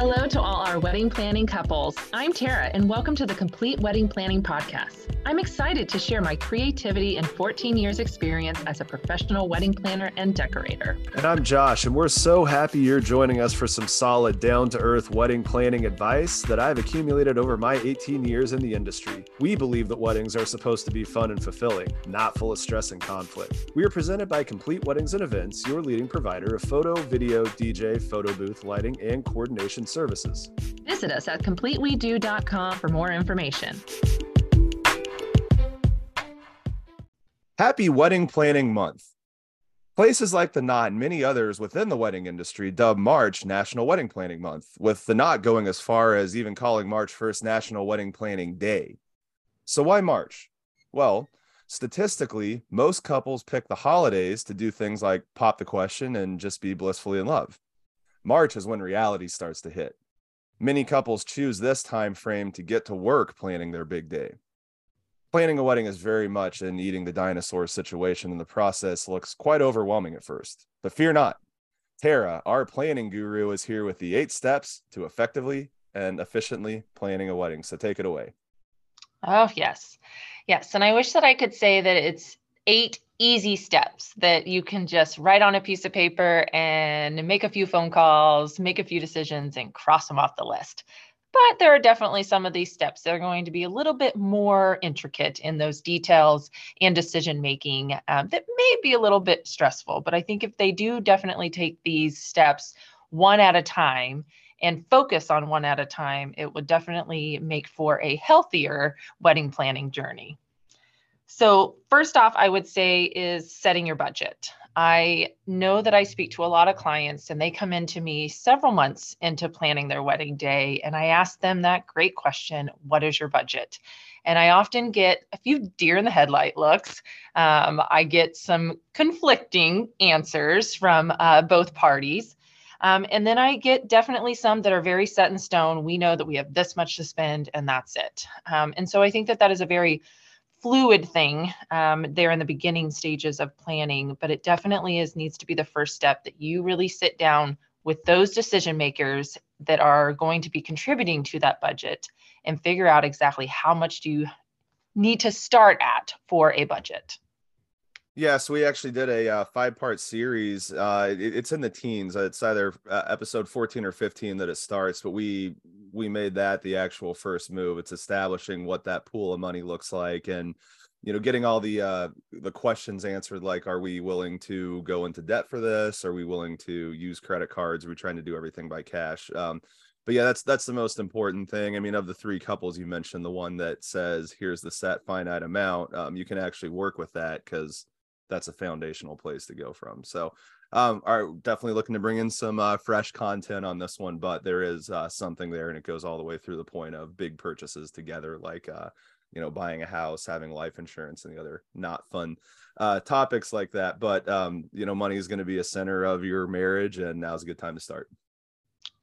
Hello to all our wedding planning couples. I'm Tara, and welcome to the Complete Wedding Planning Podcast. I'm excited to share my creativity and 14 years' experience as a professional wedding planner and decorator. And I'm Josh, and we're so happy you're joining us for some solid, down to earth wedding planning advice that I've accumulated over my 18 years in the industry. We believe that weddings are supposed to be fun and fulfilling, not full of stress and conflict. We are presented by Complete Weddings and Events, your leading provider of photo, video, DJ, photo booth, lighting, and coordination services. Visit us at completewedo.com for more information. Happy Wedding Planning Month. Places like the Knot and many others within the wedding industry dub March National Wedding Planning Month, with the Knot going as far as even calling March 1st National Wedding Planning Day. So, why March? Well, statistically, most couples pick the holidays to do things like pop the question and just be blissfully in love. March is when reality starts to hit. Many couples choose this time frame to get to work planning their big day. Planning a wedding is very much an eating the dinosaur situation, and the process looks quite overwhelming at first. But fear not. Tara, our planning guru, is here with the eight steps to effectively and efficiently planning a wedding. So take it away. Oh, yes. Yes. And I wish that I could say that it's eight easy steps that you can just write on a piece of paper and make a few phone calls, make a few decisions, and cross them off the list. But there are definitely some of these steps that are going to be a little bit more intricate in those details and decision making um, that may be a little bit stressful. But I think if they do definitely take these steps one at a time and focus on one at a time, it would definitely make for a healthier wedding planning journey. So, first off, I would say is setting your budget. I know that I speak to a lot of clients and they come into me several months into planning their wedding day. And I ask them that great question What is your budget? And I often get a few deer in the headlight looks. Um, I get some conflicting answers from uh, both parties. Um, and then I get definitely some that are very set in stone. We know that we have this much to spend and that's it. Um, and so I think that that is a very fluid thing um, there in the beginning stages of planning, but it definitely is needs to be the first step that you really sit down with those decision makers that are going to be contributing to that budget and figure out exactly how much do you need to start at for a budget. Yeah, so we actually did a uh, five-part series. Uh, it, it's in the teens. It's either uh, episode 14 or 15 that it starts, but we we made that the actual first move. It's establishing what that pool of money looks like, and you know, getting all the uh, the questions answered. Like, are we willing to go into debt for this? Are we willing to use credit cards? Are we trying to do everything by cash? Um, but yeah, that's that's the most important thing. I mean, of the three couples you mentioned, the one that says here's the set finite amount, um, you can actually work with that because that's a foundational place to go from. So, um, definitely looking to bring in some uh, fresh content on this one, but there is uh, something there, and it goes all the way through the point of big purchases together, like uh, you know, buying a house, having life insurance, and the other not fun uh, topics like that. But um, you know, money is going to be a center of your marriage, and now's a good time to start.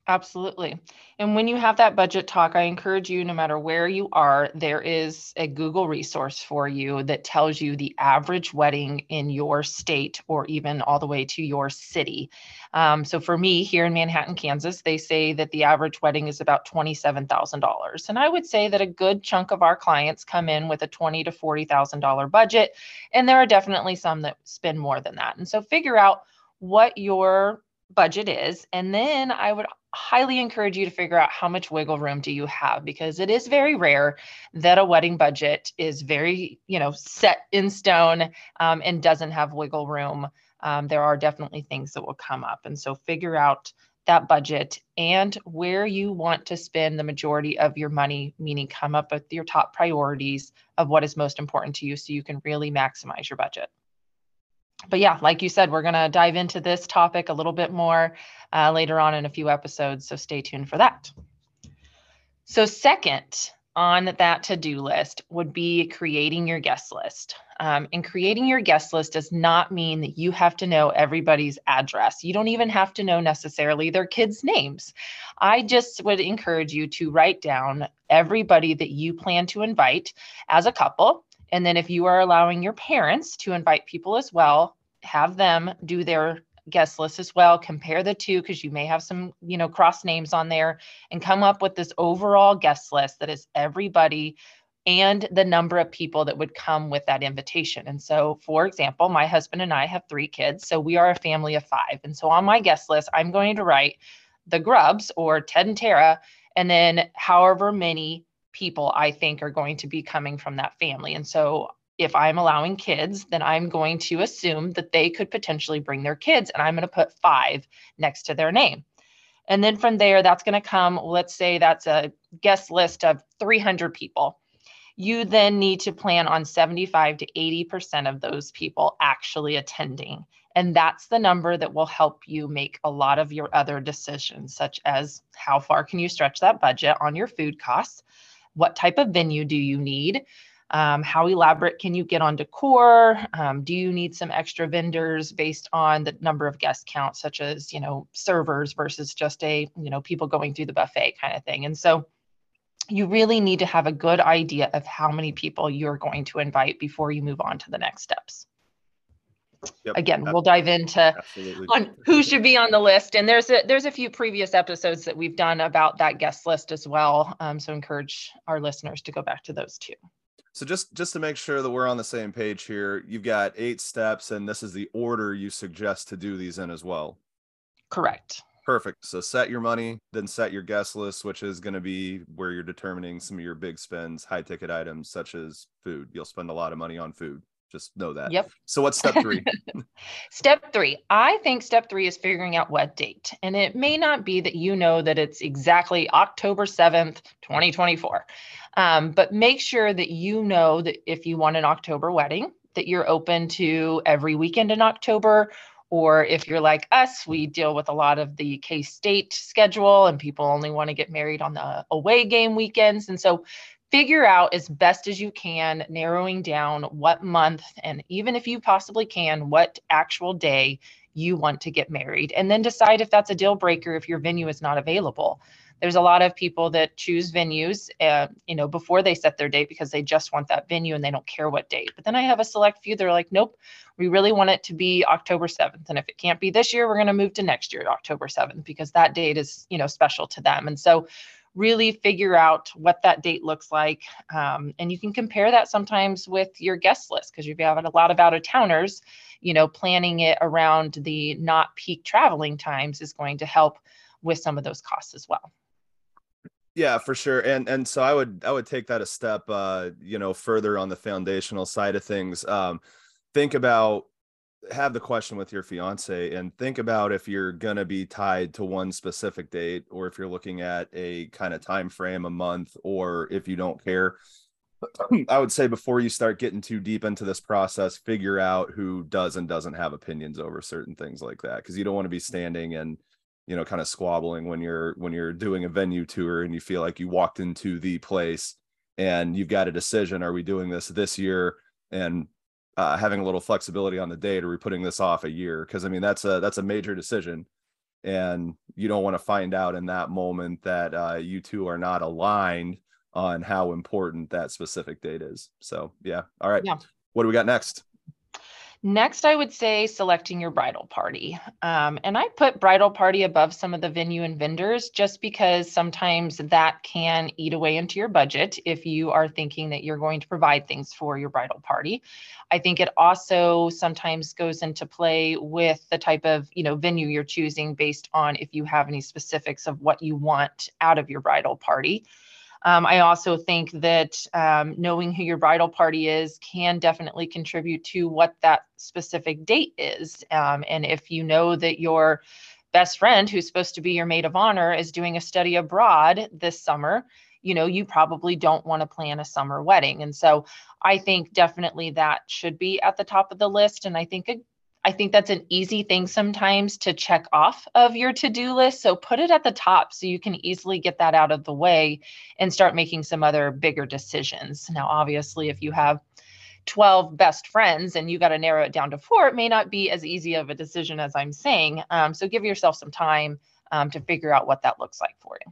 Absolutely. And when you have that budget talk, I encourage you, no matter where you are, there is a Google resource for you that tells you the average wedding in your state or even all the way to your city. Um, so for me here in Manhattan, Kansas, they say that the average wedding is about $27,000. And I would say that a good chunk of our clients come in with a 20 to $40,000 budget. And there are definitely some that spend more than that. And so figure out what your budget is and then i would highly encourage you to figure out how much wiggle room do you have because it is very rare that a wedding budget is very you know set in stone um, and doesn't have wiggle room. Um, there are definitely things that will come up and so figure out that budget and where you want to spend the majority of your money meaning come up with your top priorities of what is most important to you so you can really maximize your budget but yeah, like you said, we're going to dive into this topic a little bit more uh, later on in a few episodes. So stay tuned for that. So, second on that to do list would be creating your guest list. Um, and creating your guest list does not mean that you have to know everybody's address. You don't even have to know necessarily their kids' names. I just would encourage you to write down everybody that you plan to invite as a couple and then if you are allowing your parents to invite people as well, have them do their guest list as well, compare the two because you may have some, you know, cross names on there and come up with this overall guest list that is everybody and the number of people that would come with that invitation. And so, for example, my husband and I have three kids, so we are a family of five. And so on my guest list, I'm going to write the Grubs or Ted and Tara, and then however many people I think are going to be coming from that family. And so if I'm allowing kids, then I'm going to assume that they could potentially bring their kids, and I'm going to put five next to their name. And then from there, that's going to come, let's say that's a guest list of 300 people. You then need to plan on 75 to 80% of those people actually attending. And that's the number that will help you make a lot of your other decisions, such as how far can you stretch that budget on your food costs? What type of venue do you need? Um, how elaborate can you get on decor? Um, do you need some extra vendors based on the number of guest counts, such as you know servers versus just a you know people going through the buffet kind of thing? And so you really need to have a good idea of how many people you're going to invite before you move on to the next steps. Yep, Again, we'll dive into absolutely. on who should be on the list, and there's a there's a few previous episodes that we've done about that guest list as well. Um, so encourage our listeners to go back to those too. So just just to make sure that we're on the same page here, you've got eight steps, and this is the order you suggest to do these in as well. Correct. Perfect. So set your money, then set your guest list, which is going to be where you're determining some of your big spends, high ticket items such as food. You'll spend a lot of money on food. Just know that. Yep. So what's step three? step three. I think step three is figuring out what date. And it may not be that you know that it's exactly October 7th, 2024. Um, but make sure that you know that if you want an October wedding, that you're open to every weekend in October. Or if you're like us, we deal with a lot of the K State schedule and people only want to get married on the away game weekends. And so figure out as best as you can, narrowing down what month and even if you possibly can, what actual day you want to get married. And then decide if that's a deal breaker if your venue is not available there's a lot of people that choose venues uh, you know before they set their date because they just want that venue and they don't care what date but then i have a select few that are like nope we really want it to be october 7th and if it can't be this year we're going to move to next year october 7th because that date is you know special to them and so really figure out what that date looks like um, and you can compare that sometimes with your guest list because if you have got a lot of out of towners you know planning it around the not peak traveling times is going to help with some of those costs as well yeah, for sure. And and so I would I would take that a step uh, you know, further on the foundational side of things. Um, think about have the question with your fiance and think about if you're going to be tied to one specific date or if you're looking at a kind of time frame a month or if you don't care. I would say before you start getting too deep into this process figure out who does and doesn't have opinions over certain things like that because you don't want to be standing and you know kind of squabbling when you're when you're doing a venue tour and you feel like you walked into the place and you've got a decision are we doing this this year? and uh, having a little flexibility on the date are we putting this off a year because i mean that's a that's a major decision. And you don't want to find out in that moment that uh, you two are not aligned on how important that specific date is. So yeah. All right. Yeah. what do we got next Next, I would say selecting your bridal party. Um, and I put bridal party above some of the venue and vendors just because sometimes that can eat away into your budget if you are thinking that you're going to provide things for your bridal party. I think it also sometimes goes into play with the type of you know venue you're choosing based on if you have any specifics of what you want out of your bridal party. Um, I also think that um, knowing who your bridal party is can definitely contribute to what that specific date is. Um, and if you know that your best friend, who's supposed to be your maid of honor, is doing a study abroad this summer, you know, you probably don't want to plan a summer wedding. And so I think definitely that should be at the top of the list. And I think a I think that's an easy thing sometimes to check off of your to do list. So put it at the top so you can easily get that out of the way and start making some other bigger decisions. Now, obviously, if you have 12 best friends and you got to narrow it down to four, it may not be as easy of a decision as I'm saying. Um, so give yourself some time um, to figure out what that looks like for you.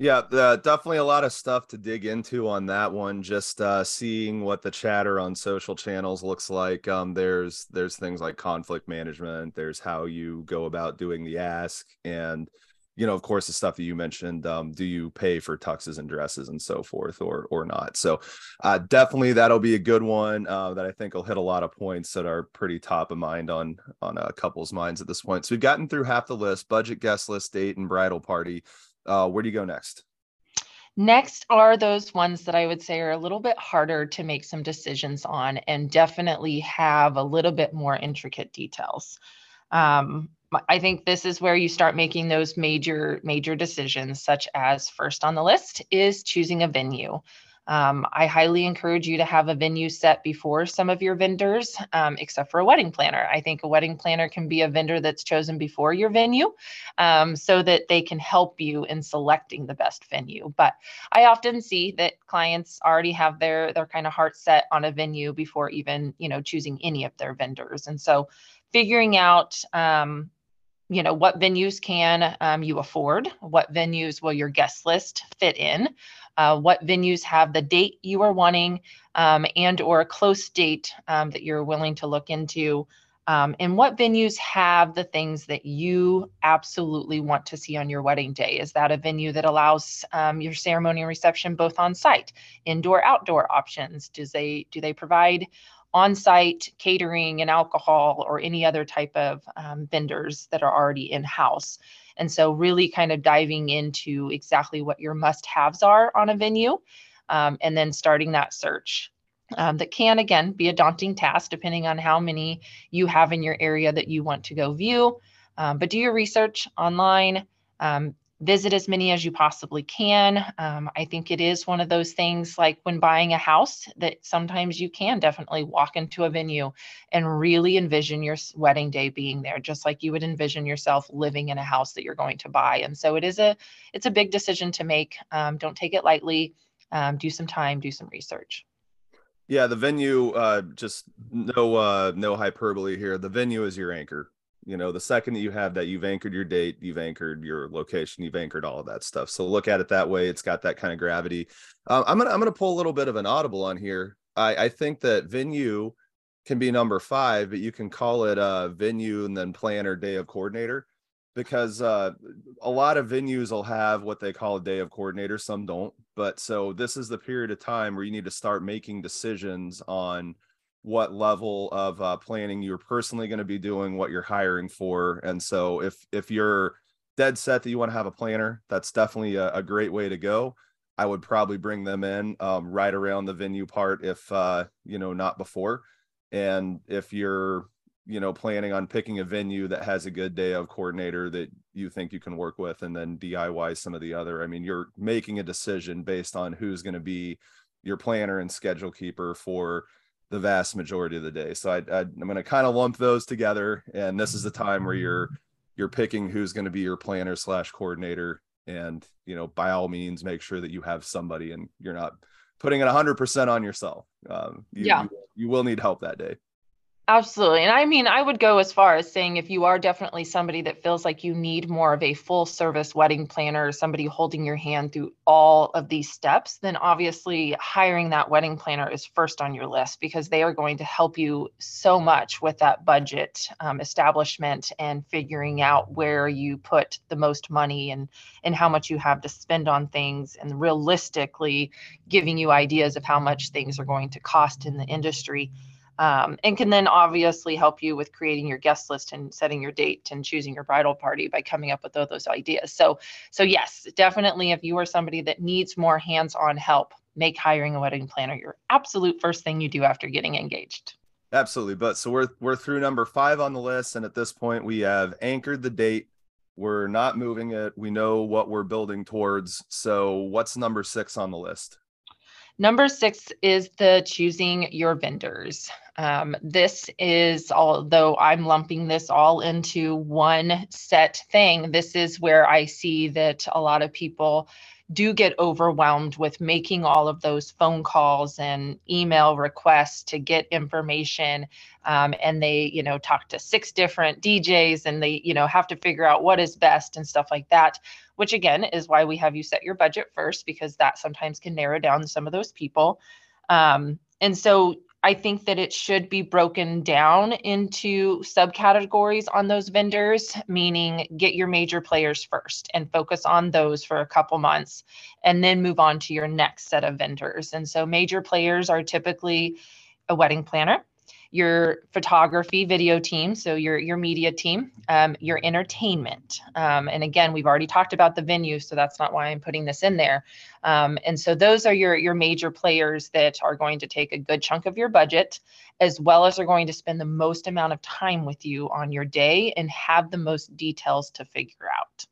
Yeah, uh, definitely a lot of stuff to dig into on that one. Just uh, seeing what the chatter on social channels looks like. Um, there's there's things like conflict management. There's how you go about doing the ask, and you know, of course, the stuff that you mentioned. Um, do you pay for tuxes and dresses and so forth, or or not? So, uh, definitely that'll be a good one uh, that I think will hit a lot of points that are pretty top of mind on on a couple's minds at this point. So we've gotten through half the list: budget, guest list, date, and bridal party. Uh, where do you go next? Next are those ones that I would say are a little bit harder to make some decisions on and definitely have a little bit more intricate details. Um, I think this is where you start making those major, major decisions, such as first on the list is choosing a venue. Um, I highly encourage you to have a venue set before some of your vendors, um, except for a wedding planner. I think a wedding planner can be a vendor that's chosen before your venue um, so that they can help you in selecting the best venue. But I often see that clients already have their, their kind of heart set on a venue before even, you know, choosing any of their vendors. And so figuring out, um, you know what venues can um, you afford what venues will your guest list fit in uh, what venues have the date you are wanting um, and or a close date um, that you're willing to look into um, and what venues have the things that you absolutely want to see on your wedding day? Is that a venue that allows um, your ceremony and reception both on site indoor outdoor options? Does they do they provide on-site catering and alcohol or any other type of um, vendors that are already in-house. And so really kind of diving into exactly what your must-haves are on a venue um, and then starting that search. Um, that can again be a daunting task depending on how many you have in your area that you want to go view. Um, but do your research online. Um, visit as many as you possibly can. Um, I think it is one of those things like when buying a house that sometimes you can definitely walk into a venue and really envision your wedding day being there, just like you would envision yourself living in a house that you're going to buy. And so it is a it's a big decision to make. Um, don't take it lightly. Um, do some time, do some research. Yeah, the venue. Uh, just no uh, no hyperbole here. The venue is your anchor you know the second that you have that you've anchored your date you've anchored your location you've anchored all of that stuff. So look at it that way it's got that kind of gravity. Um, i'm gonna i'm gonna pull a little bit of an audible on here. I i think that venue can be number five but you can call it a venue and then planner day of coordinator because uh, a lot of venues will have what they call a day of coordinator some don't. But so this is the period of time where you need to start making decisions on what level of uh, planning you're personally going to be doing, what you're hiring for. And so if if you're dead set that you want to have a planner, that's definitely a, a great way to go. I would probably bring them in um, right around the venue part, if uh, you know, not before. And if you're, you know, planning on picking a venue that has a good day of coordinator that you think you can work with, and then DIY some of the other. I mean, you're making a decision based on who's going to be your planner and schedule keeper for the vast majority of the day. So I, I am going to kind of lump those together, and this is the time where you're you're picking who's going to be your planner slash coordinator, and you know by all means make sure that you have somebody and you're not putting it 100% on yourself. Um, you, yeah, you, you will need help that day. Absolutely. And I mean, I would go as far as saying if you are definitely somebody that feels like you need more of a full service wedding planner, somebody holding your hand through all of these steps, then obviously hiring that wedding planner is first on your list because they are going to help you so much with that budget um, establishment and figuring out where you put the most money and, and how much you have to spend on things and realistically giving you ideas of how much things are going to cost in the industry um, and can then obviously help you with creating your guest list and setting your date and choosing your bridal party by coming up with all those ideas. So, so yes, definitely, if you are somebody that needs more hands-on help, make hiring a wedding planner your absolute first thing you do after getting engaged. Absolutely, but so we're we're through number five on the list, and at this point, we have anchored the date. We're not moving it. We know what we're building towards. So, what's number six on the list? Number six is the choosing your vendors. Um, this is, although I'm lumping this all into one set thing, this is where I see that a lot of people do get overwhelmed with making all of those phone calls and email requests to get information um, and they you know talk to six different djs and they you know have to figure out what is best and stuff like that which again is why we have you set your budget first because that sometimes can narrow down some of those people. Um, and so I think that it should be broken down into subcategories on those vendors, meaning get your major players first and focus on those for a couple months and then move on to your next set of vendors. And so major players are typically a wedding planner, your photography video team so your your media team um, your entertainment. Um, and again we've already talked about the venue so that's not why i'm putting this in there. Um, and so those are your your major players that are going to take a good chunk of your budget as well as are going to spend the most amount of time with you on your day and have the most details to figure out.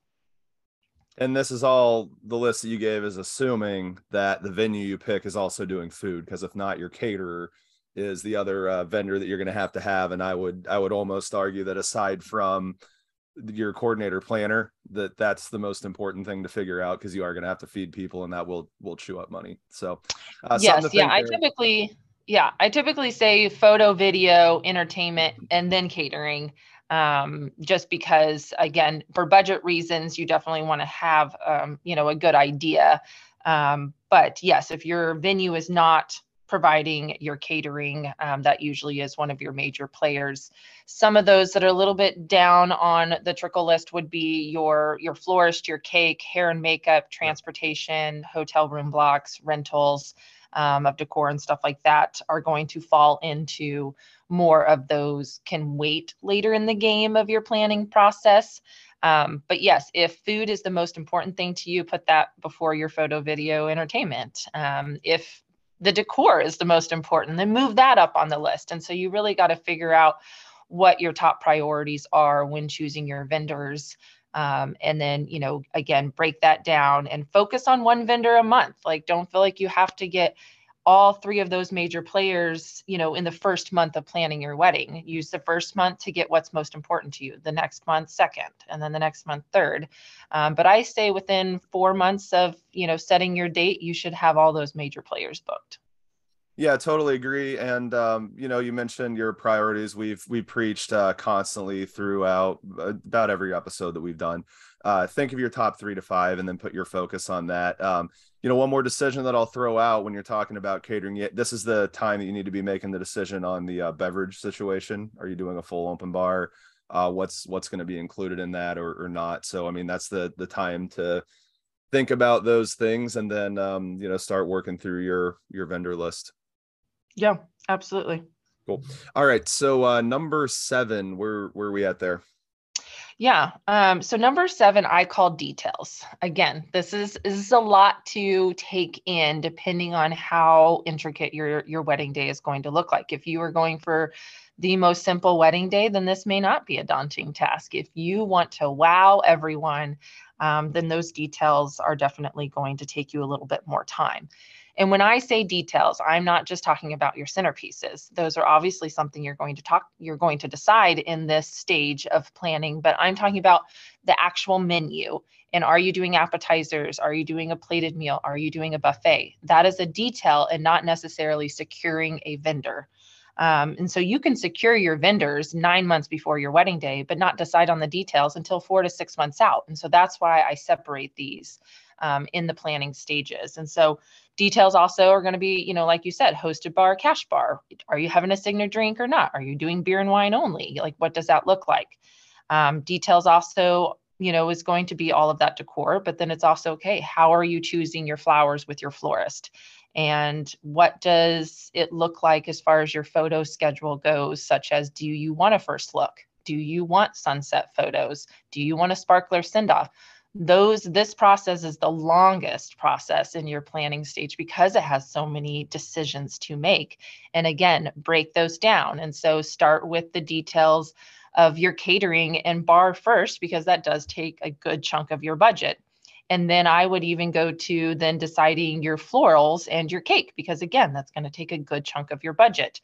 And this is all the list that you gave is assuming that the venue you pick is also doing food because if not your caterer is the other uh, vendor that you're going to have to have. And i would i would almost argue that aside from your coordinator planner that that's the most important thing to figure out because you are going to have to feed people and that will will chew up money. So uh, yes. yeah i typically yeah i typically say photo video entertainment and then catering um, just because again for budget reasons you definitely want to have um, you know a good idea. Um, but yes if your venue is not providing your catering. Um, that usually is one of your major players. Some of those that are a little bit down on the trickle list would be your your florist, your cake, hair and makeup, transportation, hotel room blocks, rentals um, of decor and stuff like that are going to fall into more of those can wait later in the game of your planning process. Um, but yes, if food is the most important thing to you, put that before your photo, video, entertainment. Um, if the decor is the most important then move that up on the list. And so you really got to figure out what your top priorities are when choosing your vendors um, and then you know again break that down and focus on one vendor a month. Like don't feel like you have to get all three of those major players, you know, in the first month of planning your wedding. Use the first month to get what's most important to you, the next month second, and then the next month third. Um, but I say within four months of, you know, setting your date, you should have all those major players booked. Yeah, totally agree. And um, you know, you mentioned your priorities. We've we preached uh, constantly throughout uh, about every episode that we've done. Uh, think of your top three to five, and then put your focus on that. Um, you know, one more decision that I'll throw out when you're talking about catering. This is the time that you need to be making the decision on the uh, beverage situation. Are you doing a full open bar? Uh, what's what's going to be included in that or, or not? So, I mean, that's the the time to think about those things and then um, you know start working through your your vendor list. Yeah, absolutely. Cool. All right. So uh, number seven, where where are we at there? Yeah. Um, so number seven, I call details. Again, this is this is a lot to take in depending on how intricate your your wedding day is going to look like. If you are going for the most simple wedding day, then this may not be a daunting task. If you want to wow everyone, um, then those details are definitely going to take you a little bit more time. And when I say details, I'm not just talking about your centerpieces. Those are obviously something you're going to talk, you're going to decide in this stage of planning, but I'm talking about the actual menu. And are you doing appetizers? Are you doing a plated meal? Are you doing a buffet? That is a detail and not necessarily securing a vendor. Um, and so you can secure your vendors nine months before your wedding day, but not decide on the details until four to six months out. And so that's why I separate these um, in the planning stages. And so Details also are going to be, you know, like you said, hosted bar, cash bar. Are you having a signature drink or not? Are you doing beer and wine only? Like, what does that look like? Um, details also, you know, is going to be all of that decor, but then it's also okay. How are you choosing your flowers with your florist? And what does it look like as far as your photo schedule goes, such as do you want a first look? Do you want sunset photos? Do you want a sparkler send off? Those this process is the longest process in your planning stage because it has so many decisions to make. And again break those down. And so start with the details of your catering and bar first because that does take a good chunk of your budget. And then i would even go to then deciding your florals and your cake because again that's going to take a good chunk of your budget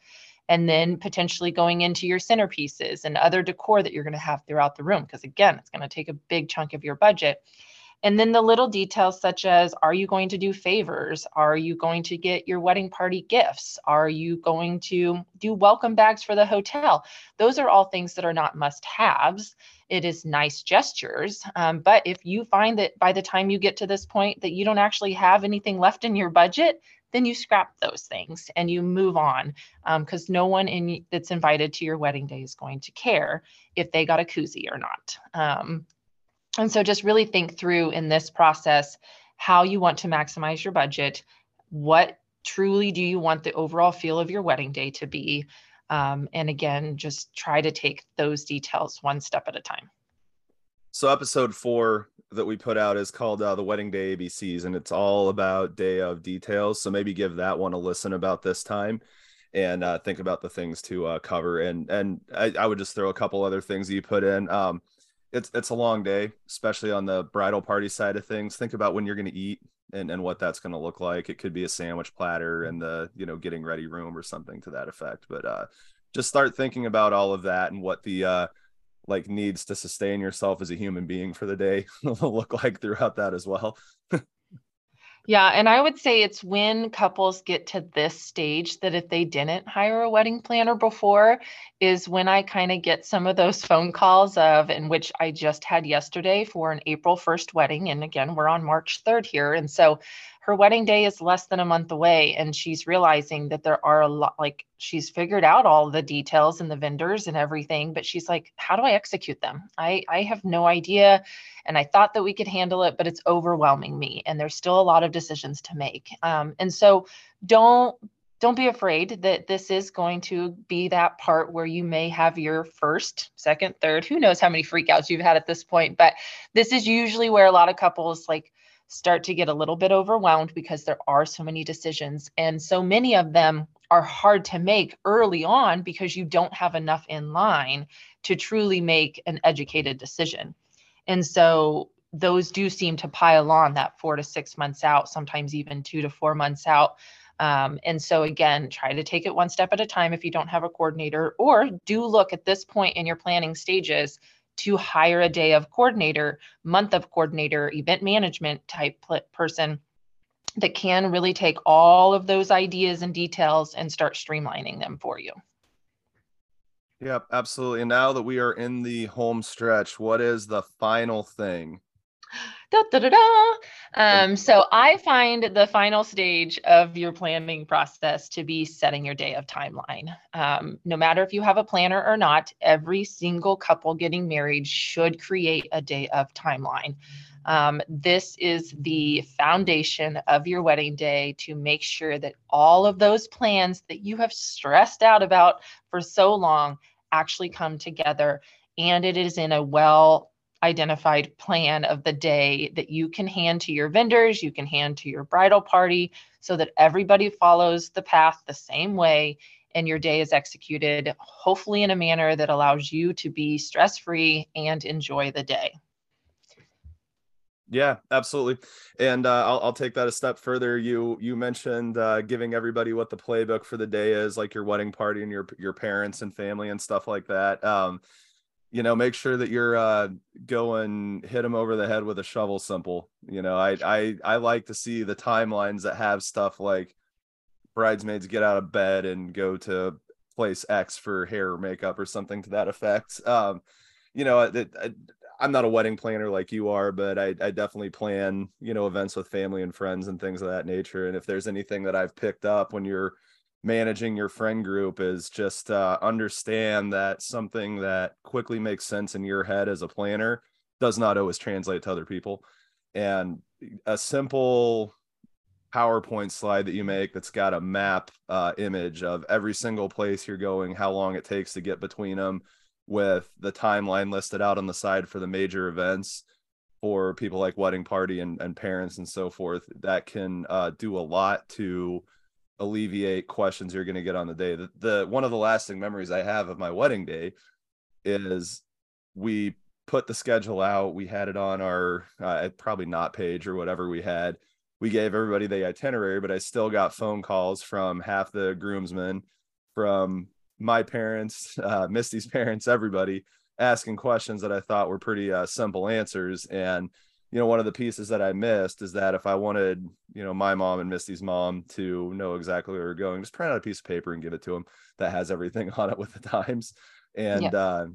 and then potentially going into your centerpieces and other decor that you're going to have throughout the room because again it's going to take a big chunk of your budget. And then the little details such as are you going to do favors? Are you going to get your wedding party gifts? Are you going to do welcome bags for the hotel? Those are all things that are not must haves it is nice gestures. Um, but if you find that by the time you get to this point that you don't actually have anything left in your budget, then you scrap those things and you move on because um, no one in that's invited to your wedding day is going to care if they got a koozie or not. Um, and so just really think through in this process how you want to maximize your budget. What truly do you want the overall feel of your wedding day to be? Um, and again, just try to take those details one step at a time. So, episode four that we put out is called uh, the Wedding Day ABCs, and it's all about day of details. So, maybe give that one a listen about this time and uh, think about the things to uh, cover. And and I, I, would just throw a couple other things you put in. Um, it's it's a long day, especially on the bridal party side of things. Think about when you're going to eat and, and what that's going to look like. It could be a sandwich platter and the you know getting ready room or something to that effect. But uh, just start thinking about all of that and what the uh, like needs to sustain yourself as a human being for the day will look like throughout that as well. Yeah, and I would say it's when couples get to this stage that if they didn't hire a wedding planner before, is when I kind of get some of those phone calls of, in which I just had yesterday for an April 1st wedding. And again, we're on March 3rd here. And so her wedding day is less than a month away and she's realizing that there are a lot like she's figured out all the details and the vendors and everything but she's like how do i execute them i i have no idea and i thought that we could handle it but it's overwhelming me and there's still a lot of decisions to make um, and so don't don't be afraid that this is going to be that part where you may have your first, second, third, who knows how many freakouts you've had at this point. But this is usually where a lot of couples like start to get a little bit overwhelmed because there are so many decisions and so many of them are hard to make early on because you don't have enough in line to truly make an educated decision. And so those do seem to pile on that four to six months out, sometimes even two to four months out. Um, and so, again, try to take it one step at a time if you don't have a coordinator, or do look at this point in your planning stages to hire a day of coordinator, month of coordinator, event management type person that can really take all of those ideas and details and start streamlining them for you. Yep, absolutely. And now that we are in the home stretch, what is the final thing Da, da, da, da. Um, so I find the final stage of your planning process to be setting your day of timeline. Um, no matter if you have a planner or not, every single couple getting married should create a day of timeline. Um, this is the foundation of your wedding day to make sure that all of those plans that you have stressed out about for so long actually come together and it is in a well identified plan of the day that you can hand to your vendors, you can hand to your bridal party so that everybody follows the path the same way and your day is executed, hopefully in a manner that allows you to be stress free and enjoy the day. Yeah, absolutely. And uh, I'll, I'll take that a step further. You you mentioned uh, giving everybody what the playbook for the day is, like your wedding party and your your parents and family and stuff like that. Um, you know make sure that you're uh going hit them over the head with a shovel simple you know i i i like to see the timelines that have stuff like bridesmaids get out of bed and go to place x for hair or makeup or something to that effect. Um you know it, i'm not a wedding planner like you are but I, I definitely plan you know events with family and friends and things of that nature. And if there's anything that i've picked up when you're managing your friend group is just uh, understand that something that quickly makes sense in your head as a planner does not always translate to other people. And a simple powerpoint slide that you make that's got a map uh, image of every single place you're going how long it takes to get between them with the timeline listed out on the side for the major events for people like wedding party and, and parents and so forth that can uh, do a lot to alleviate questions you're going to get on the day. The, the one of the lasting memories I have of my wedding day is we put the schedule out. We had it on our uh, probably not page or whatever we had. We gave everybody the itinerary, but I still got phone calls from half the groomsmen, from my parents, uh, Misty's parents, everybody asking questions that I thought were pretty uh, simple answers. And you know, one of the pieces that I missed is that if I wanted, you know, my mom and Misty's mom to know exactly where we're going, just print out a piece of paper and give it to them that has everything on it with the times. And yeah. uh,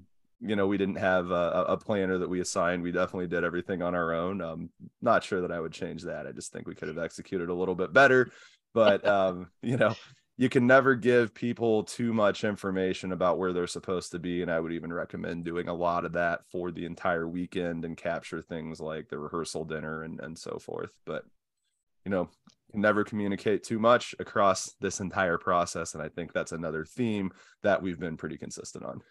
you know we didn't have a, a, planner that we assigned we definitely did everything on our own um not sure that i would change that i just think we could have executed a little bit better but um you know you can never give people too much information about where they're supposed to be and i would even recommend doing a lot of that for the entire weekend and capture things like the rehearsal dinner and and so forth. But you know never communicate too much across this entire process and i think that's another theme that we've been pretty consistent on.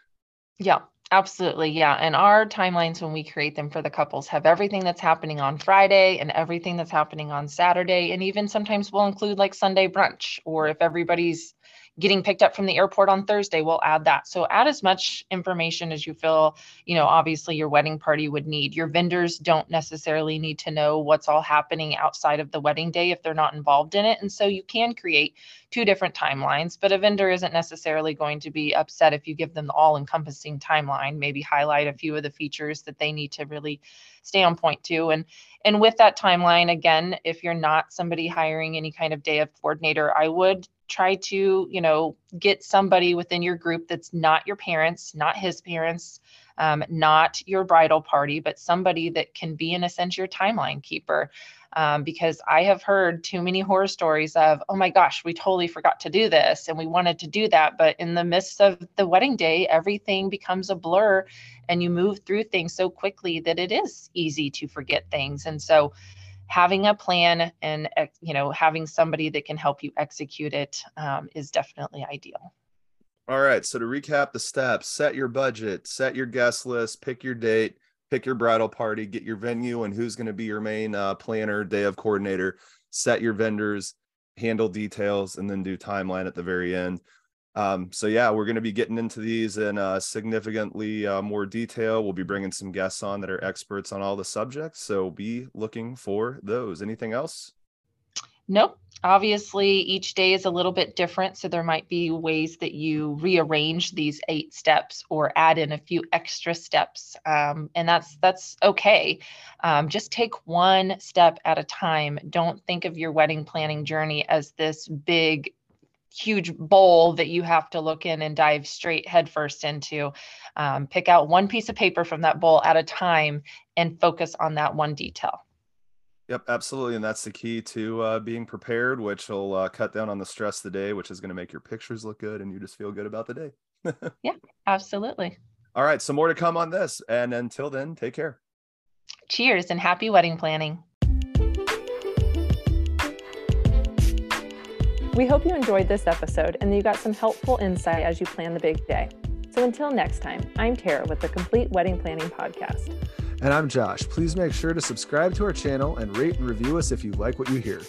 Yeah, absolutely. Yeah. And our timelines, when we create them for the couples, have everything that's happening on Friday and everything that's happening on Saturday. And even sometimes we'll include like Sunday brunch, or if everybody's getting picked up from the airport on Thursday, we'll add that. So add as much information as you feel, you know, obviously your wedding party would need. Your vendors don't necessarily need to know what's all happening outside of the wedding day if they're not involved in it. And so you can create two different timelines, but a vendor isn't necessarily going to be upset if you give them the all encompassing timeline, maybe highlight a few of the features that they need to really stay on point to. And and with that timeline, again, if you're not somebody hiring any kind of day of coordinator, I would try to you know get somebody within your group that's not your parents not his parents um, not your bridal party but somebody that can be in a sense your timeline keeper um, because i have heard too many horror stories of oh my gosh we totally forgot to do this and we wanted to do that but in the midst of the wedding day everything becomes a blur and you move through things so quickly that it is easy to forget things. And so having a plan and you know having somebody that can help you execute it um, is definitely ideal. All right so to recap the steps set your budget set your guest list pick your date pick your bridal party get your venue and who's going to be your main uh, planner day of coordinator set your vendors handle details and then do timeline at the very end um, so yeah, we're going to be getting into these in uh, significantly uh, more detail. We'll be bringing some guests on that are experts on all the subjects. So be looking for those. Anything else? Nope. Obviously, each day is a little bit different. So there might be ways that you rearrange these eight steps or add in a few extra steps. Um, and that's that's okay. Um, just take one step at a time. Don't think of your wedding planning journey as this big huge bowl that you have to look in and dive straight headfirst into. Um, pick out one piece of paper from that bowl at a time and focus on that one detail. Yep, absolutely. And that's the key to uh, being prepared, which will uh, cut down on the stress of the day, which is going to make your pictures look good and you just feel good about the day. yeah, absolutely. All right. So, more to come on this. And until then, take care. Cheers and happy wedding planning. We hope you enjoyed this episode and that you got some helpful insight as you plan the big day. So until next time, I'm Tara with the Complete Wedding Planning Podcast. And I'm Josh. Please make sure to subscribe to our channel and rate and review us if you like what you hear.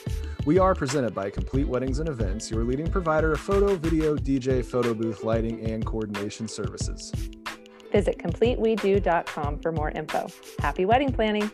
We are presented by Complete Weddings and Events, your leading provider of photo, video, DJ, photo booth, lighting, and coordination services. Visit CompleteWeDo.com for more info. Happy wedding planning!